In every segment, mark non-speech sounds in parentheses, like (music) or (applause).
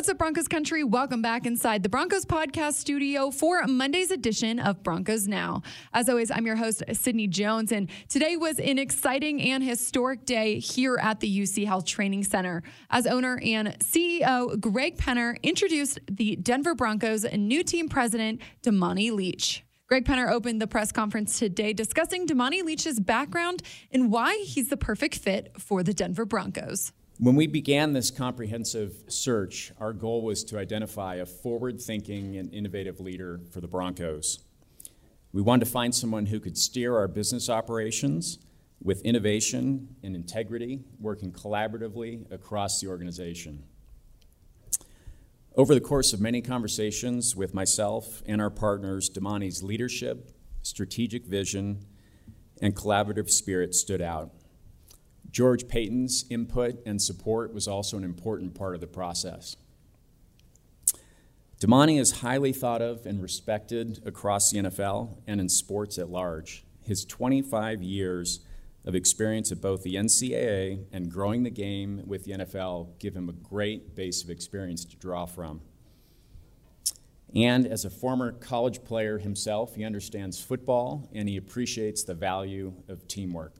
What's up, Broncos country? Welcome back inside the Broncos podcast studio for Monday's edition of Broncos Now. As always, I'm your host, Sydney Jones, and today was an exciting and historic day here at the UC Health Training Center as owner and CEO Greg Penner introduced the Denver Broncos' new team president, Damani Leech. Greg Penner opened the press conference today discussing Damani Leech's background and why he's the perfect fit for the Denver Broncos. When we began this comprehensive search, our goal was to identify a forward thinking and innovative leader for the Broncos. We wanted to find someone who could steer our business operations with innovation and integrity, working collaboratively across the organization. Over the course of many conversations with myself and our partners, Damani's leadership, strategic vision, and collaborative spirit stood out. George Paton's input and support was also an important part of the process. Damani is highly thought of and respected across the NFL and in sports at large. His 25 years of experience at both the NCAA and growing the game with the NFL give him a great base of experience to draw from. And as a former college player himself, he understands football and he appreciates the value of teamwork.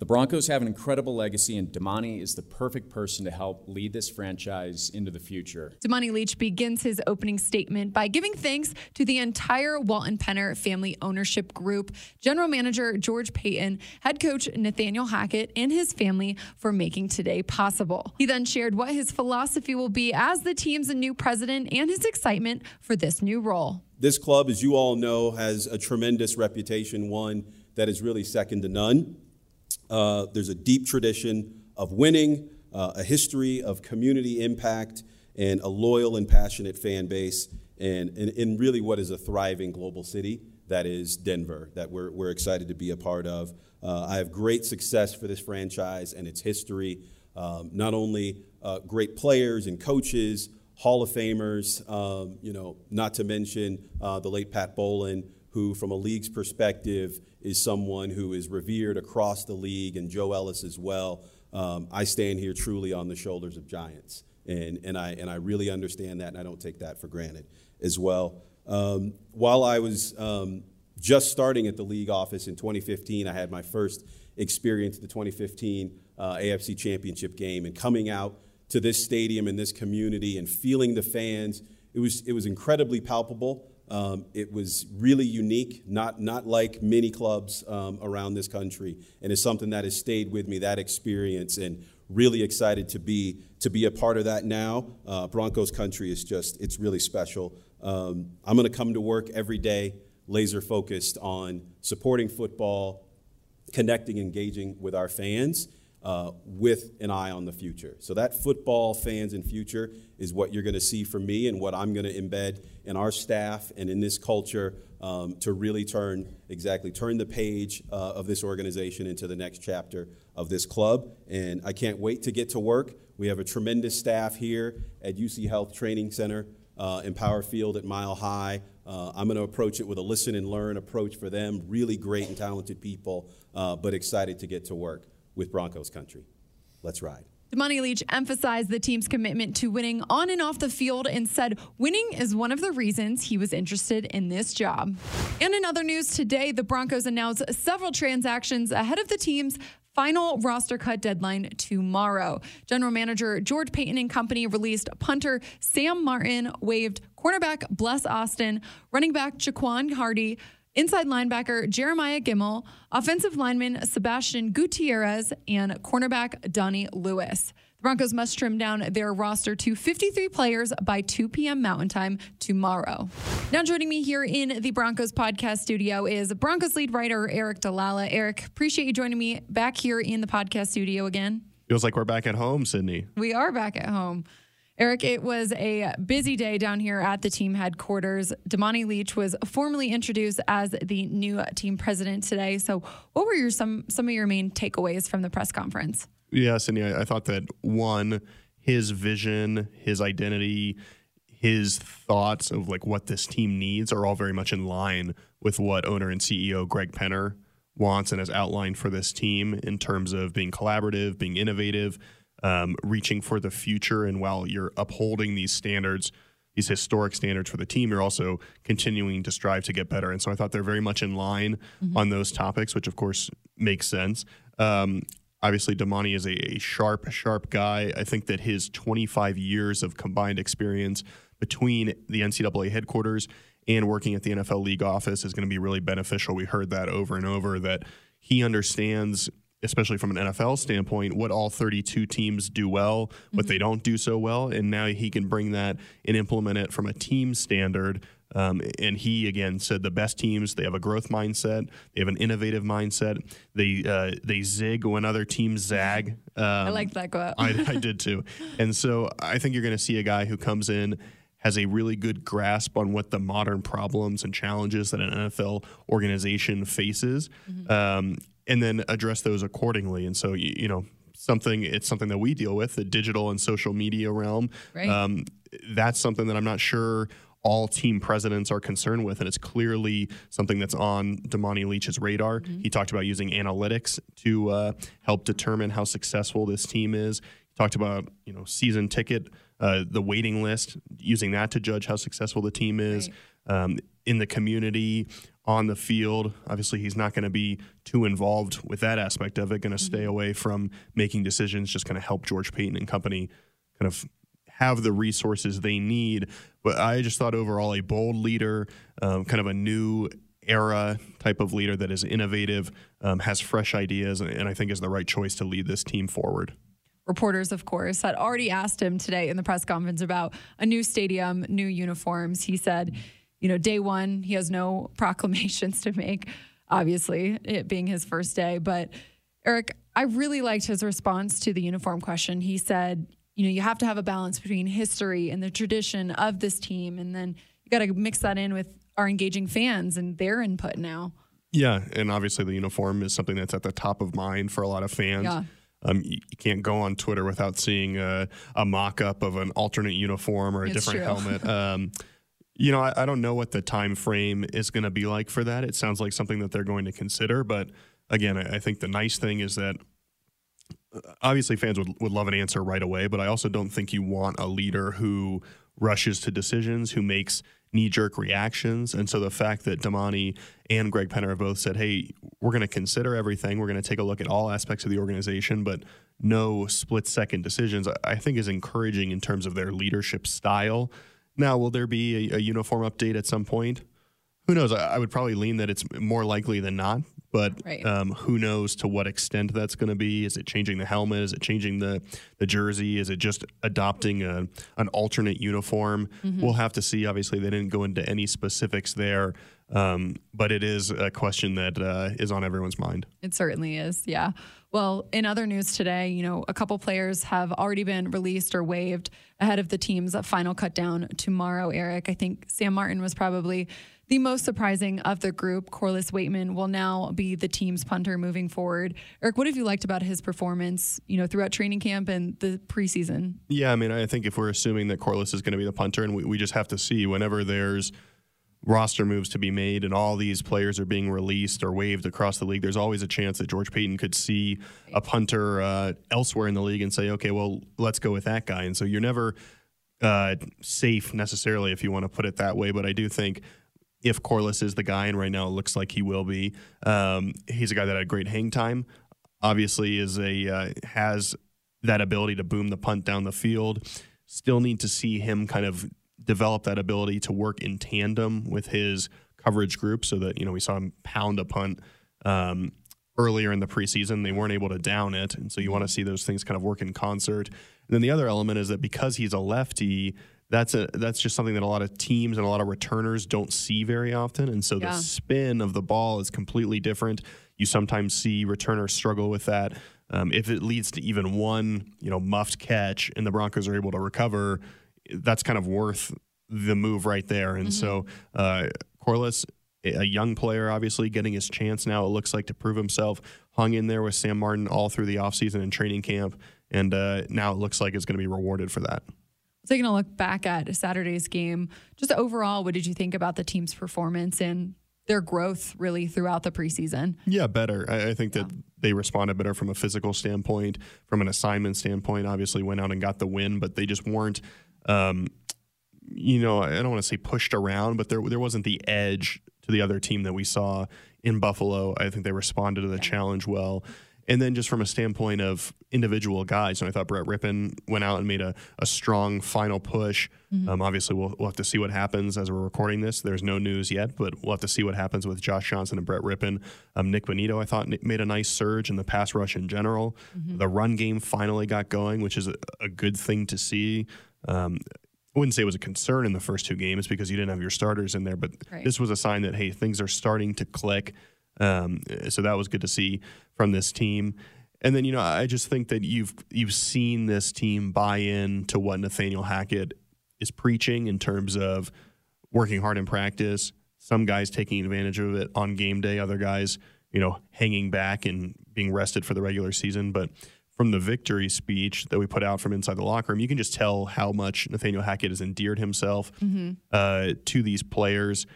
The Broncos have an incredible legacy, and Damani is the perfect person to help lead this franchise into the future. Damani Leech begins his opening statement by giving thanks to the entire Walton Penner family ownership group, General Manager George Paton, Head Coach Nathaniel Hackett, and his family for making today possible. He then shared what his philosophy will be as the team's new president and his excitement for this new role. This club, as you all know, has a tremendous reputation, one that is really second to none. Uh, there's a deep tradition of winning, uh, a history of community impact, and a loyal and passionate fan base, and, in really what is a thriving global city that is Denver, that we're, we're excited to be a part of. Uh, I have great success for this franchise and its history. Um, not only uh, great players and coaches, Hall of Famers, um, you know, not to mention uh, the late Pat Bowlen, who, from a league's perspective, is someone who is revered across the league, and Joe Ellis as well. Um, I stand here truly on the shoulders of giants, and, and, I, and I really understand that, and I don't take that for granted as well. Um, while I was um, just starting at the league office in 2015, I had my first experience the 2015 uh, AFC Championship game, and coming out to this stadium and this community and feeling the fans, it was, it was incredibly palpable. Um, it was really unique, not, not like many clubs um, around this country, and it's something that has stayed with me, that experience, and really excited to be, to be a part of that now. Uh, Broncos country is just, it's really special. Um, I'm going to come to work every day, laser focused on supporting football, connecting, engaging with our fans, uh, with an eye on the future. So that football fans and future is what you're going to see from me and what I'm going to embed in our staff and in this culture um, to really turn exactly turn the page uh, of this organization into the next chapter of this club. And I can't wait to get to work. We have a tremendous staff here at UC Health Training Center uh, Empower Field at Mile High. Uh, I'm going to approach it with a listen and learn approach for them. Really great and talented people, uh, but excited to get to work with Broncos country. Let's ride. Damani Leech emphasized the team's commitment to winning on and off the field and said winning is one of the reasons he was interested in this job. And in other news today, the Broncos announced several transactions ahead of the team's final roster cut deadline tomorrow. General Manager George Paton and company released punter Sam Martin, waived cornerback Bless Austin, running back Jaquan Hardy, inside linebacker Jeremiah Gemmel, offensive lineman Sebastian Gutierrez, and cornerback Donnie Lewis. The Broncos must trim down their roster to 53 players by 2 p.m. Mountain Time tomorrow. Now, joining me here in the Broncos podcast studio is Broncos lead writer Aric DiLalla. Aric, appreciate you joining me back here in the podcast studio again. Feels like we're back at home, Sydney. We are back at home. Aric, it was a busy day down here at the team headquarters. Damani Leech was formally introduced as the new team president today. So, what were your some some of your main takeaways from the press conference? Yes, and I thought that one, his vision, his identity, his thoughts of like what this team needs are all very much in line with what owner and CEO Greg Penner wants and has outlined for this team in terms of being collaborative, being innovative um, reaching for the future. And while you're upholding these standards, these historic standards for the team, you're also continuing to strive to get better. And so I thought they're very much in line mm-hmm. on those topics, which of course makes sense. Um, obviously, Damani is a, a, sharp, sharp guy. I think that his 25 years of combined experience between the NCAA headquarters and working at the NFL league office is going to be really beneficial. We heard that over and over that he understands especially from an NFL standpoint, what all 32 teams do well, what mm-hmm. they don't do so well, and now he can bring that and implement it from a team standard. Um, and he again said the best teams they have a growth mindset, they have an innovative mindset. They uh, they zig when other teams zag. (laughs) Um, I like that quote. I, I (laughs) did too. And so I think you're going to see a guy who comes in has a really good grasp on what the modern problems and challenges that an NFL organization faces. Mm-hmm. Um, and then address those accordingly. And so, you, you, know, something it's something that we deal with the digital and social media realm. Right. Um, that's something that I'm not sure all team presidents are concerned with, and it's clearly something that's on Damani Leech's radar. Mm-hmm. He talked about using analytics to uh, help determine how successful this team is. He talked about you know season ticket, uh, the waiting list, using that to judge how successful the team is. Right. Um, in the community, on the field. Obviously, he's not going to be too involved with that aspect of it, going to mm-hmm. stay away from making decisions, just going to help George Paton and company kind of have the resources they need. But I just thought overall a bold leader, um, kind of a new era type of leader that is innovative, um, has fresh ideas, and I think is the right choice to lead this team forward. Reporters, of course, had already asked him today in the press conference about a new stadium, new uniforms. He said, you know, day one, he has no (laughs) proclamations to make, obviously, it being his first day. But Aric, I really liked his response to the uniform question. He said, you know, you have to have a balance between history and the tradition of this team. And then you got to mix that in with our engaging fans and their input now. Yeah. And obviously, the uniform is something that's at the top of mind for a lot of fans. Yeah. Um, you, you, can't go on Twitter without seeing a, a mock up of an alternate uniform or a it's different true. helmet. (laughs) Um, you know, I, I, don't know what the time frame is going to be like for that. It sounds like something that they're going to consider, but again, I, I think the nice thing is that uh, obviously fans would, would love an answer right away, but I also don't think you want a leader who rushes to decisions, who makes knee jerk reactions. And so the fact that Damani and Greg Penner have both said, hey, we're going to consider everything, we're going to take a look at all aspects of the organization, but no split second decisions, I think is encouraging in terms of their leadership style. Now, will there be a, a uniform update at some point? Who knows? I, I, would probably lean that it's more likely than not, but right. um, who knows to what extent that's going to be? Is it changing the helmet? Is it changing the the jersey? Is it just adopting a, an alternate uniform? Mm-hmm. We'll have to see. Obviously, they didn't go into any specifics there, um, but it is a question that uh, is on everyone's mind. It certainly is. Yeah. Well, in other news today, you know, a couple players have already been released or waived ahead of the team's final cutdown tomorrow, Aric. I think Sam Martin was probably the most surprising of the group. Corliss Waitman will now be the team's punter moving forward. Aric, what have you liked about his performance, you know, throughout training camp and the preseason? Yeah, I mean, I think if we're assuming that Corliss is going to be the punter, and we, we just have to see whenever there's – roster moves to be made and all these players are being released or waived across the league, there's always a chance that George Paton could see a punter uh, elsewhere in the league and say, okay, well, let's go with that guy. And so you're never uh, safe necessarily if you want to put it that way. But I do think if Corliss is the guy, and right now it looks like he will be, um, he's a guy that had great hang time. Obviously, is a uh, has that ability to boom the punt down the field. Still need to see him kind of develop that ability to work in tandem with his coverage group so that, you know, we saw him pound a punt um, earlier in the preseason. They weren't able to down it. And so you want to see those things kind of work in concert. And then the other element is that because he's a lefty, that's a that's just something that a lot of teams and a lot of returners don't see very often. And so yeah. the spin of the ball is completely different. You sometimes see returners struggle with that. Um, if it leads to even one, you know, muffed catch and the Broncos are able to recover, that's kind of worth the move right there. And mm-hmm. so uh, Corliss, a young player, obviously getting his chance now. It looks like to prove himself. Hung in there with Sam Martin all through the offseason and training camp, and uh, now it looks like it's going to be rewarded for that. Taking a look back at Saturday's game, just overall, what did you think about the team's performance and their growth really throughout the preseason? Yeah, better. I, I think that they responded better from a physical standpoint, from an assignment standpoint. Obviously, went out and got the win, but they just weren't. Um, you know, I don't want to say pushed around, but there there wasn't the edge to the other team that we saw in Buffalo. I think they responded to the challenge well. And then just from a standpoint of individual guys, and I thought Brett Rypien went out and made a, a strong final push. Mm-hmm. Um, obviously, we'll, we'll have to see what happens as we're recording this. There's no news yet, but we'll have to see what happens with Josh Johnson and Brett Rypien. Um, Nik Bonitto, I thought, made a nice surge in the pass rush in general. Mm-hmm. The run game finally got going, which is a, a good thing to see. Um, I wouldn't say it was a concern in the first two games because you didn't have your starters in there, but right. this was a sign that hey, things are starting to click. Um, so that was good to see from this team. And then you know, I just think that you've you've seen this team buy in to what Nathaniel Hackett is preaching in terms of working hard in practice. Some guys taking advantage of it on game day, other guys, you know, hanging back and being rested for the regular season. But from the victory speech that we put out from inside the locker room, you can just tell how much Nathaniel Hackett has endeared himself mm-hmm. uh, to these players.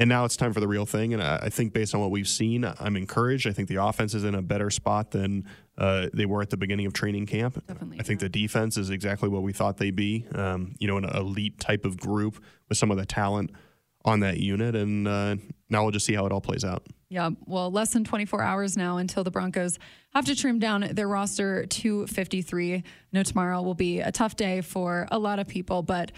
And now it's time for the real thing. And I, I, think based on what we've seen, I'm encouraged. I think the offense is in a better spot than uh, they were at the beginning of training camp. Definitely, I think the defense is exactly what we thought they'd be. Um, you know, an elite type of group with some of the talent on that unit. And uh, now we'll just see how it all plays out. Yeah, well, less than 24 hours now until the Broncos have to trim down their roster to 53. I know tomorrow will be a tough day for a lot of people, but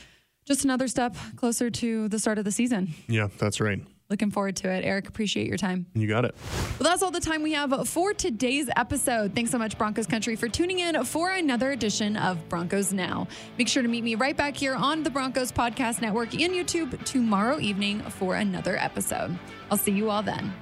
just another step closer to the start of the season. Yeah, that's right. Looking forward to it. Aric, appreciate your time. You got it. Well, that's all the time we have for today's episode. Thanks so much, Broncos Country, for tuning in for another edition of Broncos Now. Make sure to meet me right back here on the Broncos Podcast Network and YouTube tomorrow evening for another episode. I'll see you all then.